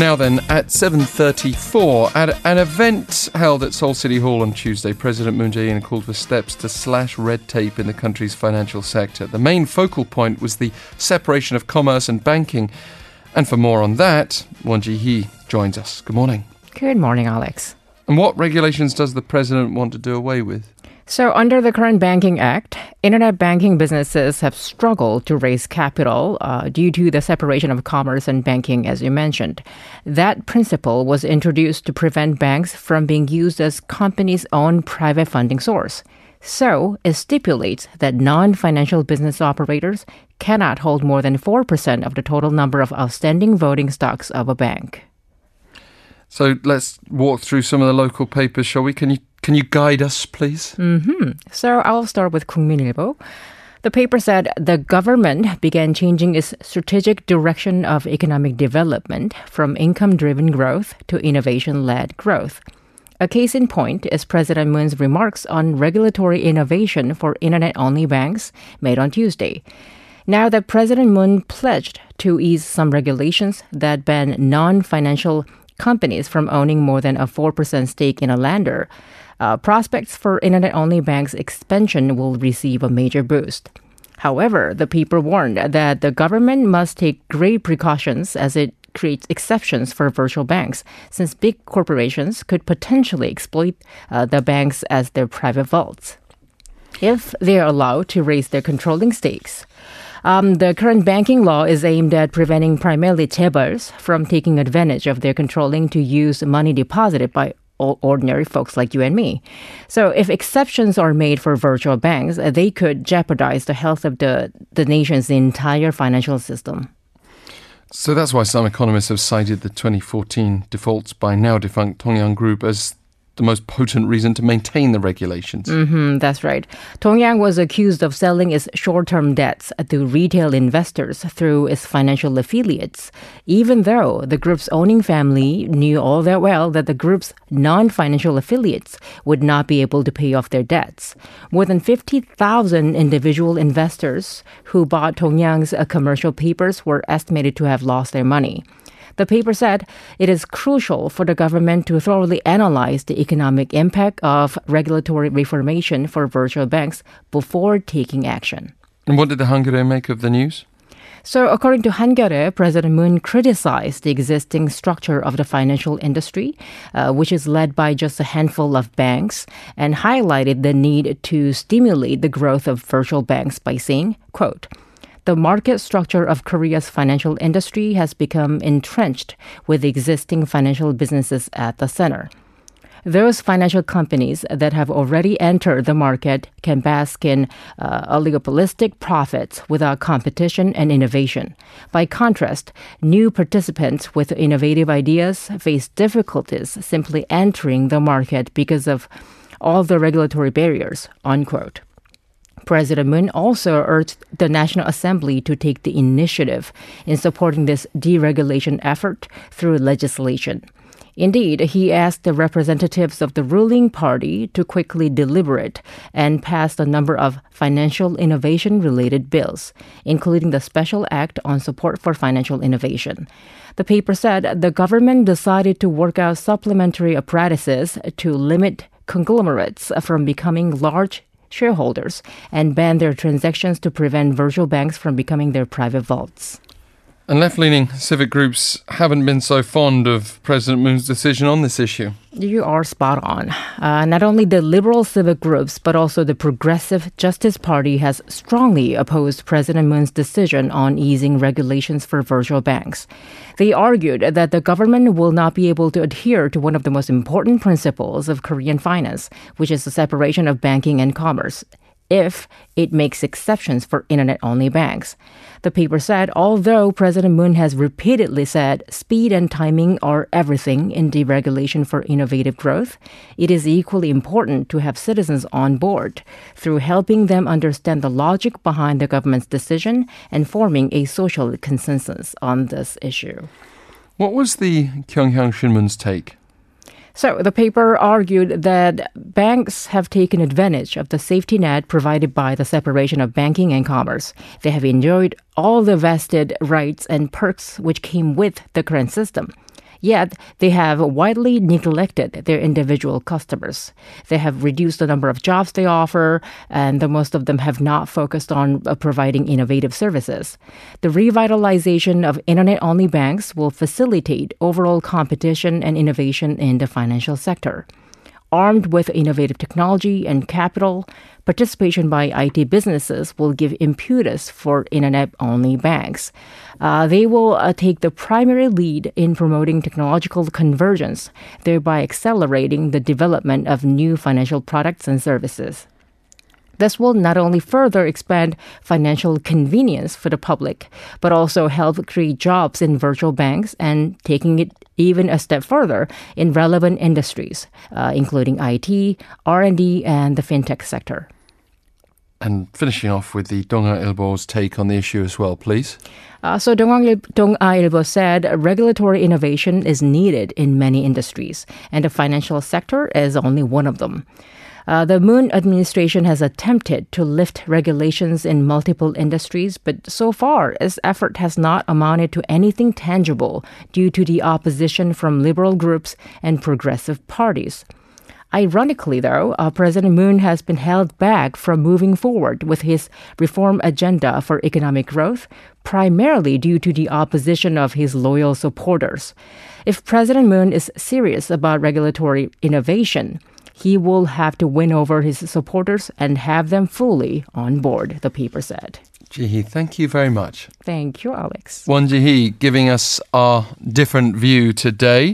Now then, at 7.34, at an event held at Seoul City Hall on Tuesday, President Moon Jae-in called for steps to slash red tape in the country's financial sector. The main focal point was the separation of commerce and banking. And for more on that, Won Ji-hee joins us. Good morning. Good morning, Alex. And what regulations does the president want to do away with? So, under the current Banking Act, internet banking businesses have struggled to raise capital uh, due to the separation of commerce and banking, as you mentioned. That principle was introduced to prevent banks from being used as companies' own private funding source. So, it stipulates that non financial business operators cannot hold more than 4% of the total number of outstanding voting stocks of a bank. So let's walk through some of the local papers, shall we? Can you can you guide us, please? Mm-hmm. So I'll start with 국민일보. The paper said the government began changing its strategic direction of economic development from income driven growth to innovation led growth. A case in point is President Moon's remarks on regulatory innovation for internet only banks made on Tuesday. Now that President Moon pledged to ease some regulations that ban non financial companies from owning more than a 4% stake in a lender, uh, prospects for internet only banks' expansion will receive a major boost. However, the paper warned that the government must take great precautions as it creates exceptions for virtual banks, since big corporations could potentially exploit uh, the banks as their private vaults if they are allowed to raise their controlling stakes. Um, the current banking law is aimed at preventing primarily chaebols from taking advantage of their controlling to use money deposited by ordinary folks like you and me. So if exceptions are made for virtual banks, uh, they could jeopardize the health of the, the nation's entire financial system. So that's why some economists have cited the 2014 defaults by now defunct Tongyang Group as the most potent reason to maintain the regulations. Mm-hmm, that's right. Tongyang was accused of selling its short-term debts to retail investors through its financial affiliates, even though the group's owning family knew all that well that the group's non-financial affiliates would not be able to pay off their debts. More than 50,000 individual investors who bought Dongyang's uh, commercial papers were estimated to have lost their money. The paper said it is crucial for the government to thoroughly analyze the economic impact of regulatory reformation for virtual banks before taking action. And what did the Hankyoreh make of the news? So, according to Hankyoreh, President Moon criticized the existing structure of the financial industry, uh, which is led by just a handful of banks, and highlighted the need to stimulate the growth of virtual banks by saying, quote, the market structure of Korea's financial industry has become entrenched with existing financial businesses at the center. Those financial companies that have already entered the market can bask in uh, oligopolistic profits without competition and innovation. By contrast, new participants with innovative ideas face difficulties simply entering the market because of all the regulatory barriers. Unquote. President Moon also urged the National Assembly to take the initiative in supporting this deregulation effort through legislation. Indeed, he asked the representatives of the ruling party to quickly deliberate and pass a number of financial innovation related bills, including the Special Act on Support for Financial Innovation. The paper said the government decided to work out supplementary apparatuses to limit conglomerates from becoming large shareholders and ban their transactions to prevent virtual banks from becoming their private vaults. And left leaning civic groups haven't been so fond of President Moon's decision on this issue. You are spot on. Uh, not only the liberal civic groups, but also the Progressive Justice Party has strongly opposed President Moon's decision on easing regulations for virtual banks. They argued that the government will not be able to adhere to one of the most important principles of Korean finance, which is the separation of banking and commerce if it makes exceptions for internet only banks. The paper said although President Moon has repeatedly said speed and timing are everything in deregulation for innovative growth, it is equally important to have citizens on board through helping them understand the logic behind the government's decision and forming a social consensus on this issue. What was the Kyunghyang Shinmun's take? So the paper argued that banks have taken advantage of the safety net provided by the separation of banking and commerce. They have enjoyed all the vested rights and perks which came with the current system. Yet, they have widely neglected their individual customers. They have reduced the number of jobs they offer, and the most of them have not focused on uh, providing innovative services. The revitalization of internet only banks will facilitate overall competition and innovation in the financial sector. Armed with innovative technology and capital, participation by IT businesses will give impetus for internet only banks. Uh, they will uh, take the primary lead in promoting technological convergence, thereby accelerating the development of new financial products and services. This will not only further expand financial convenience for the public, but also help create jobs in virtual banks and taking it even a step further in relevant industries, uh, including IT, R&D, and the fintech sector. And finishing off with the Donga Ilbo's take on the issue as well, please. Uh, so Ilbo said regulatory innovation is needed in many industries, and the financial sector is only one of them. Uh, the Moon administration has attempted to lift regulations in multiple industries, but so far, its effort has not amounted to anything tangible due to the opposition from liberal groups and progressive parties. Ironically, though, uh, President Moon has been held back from moving forward with his reform agenda for economic growth, primarily due to the opposition of his loyal supporters. If President Moon is serious about regulatory innovation, he will have to win over his supporters and have them fully on board, the paper said. Ji-hee, thank you very much. Thank you, Alex. Won Ji-hee giving us our different view today.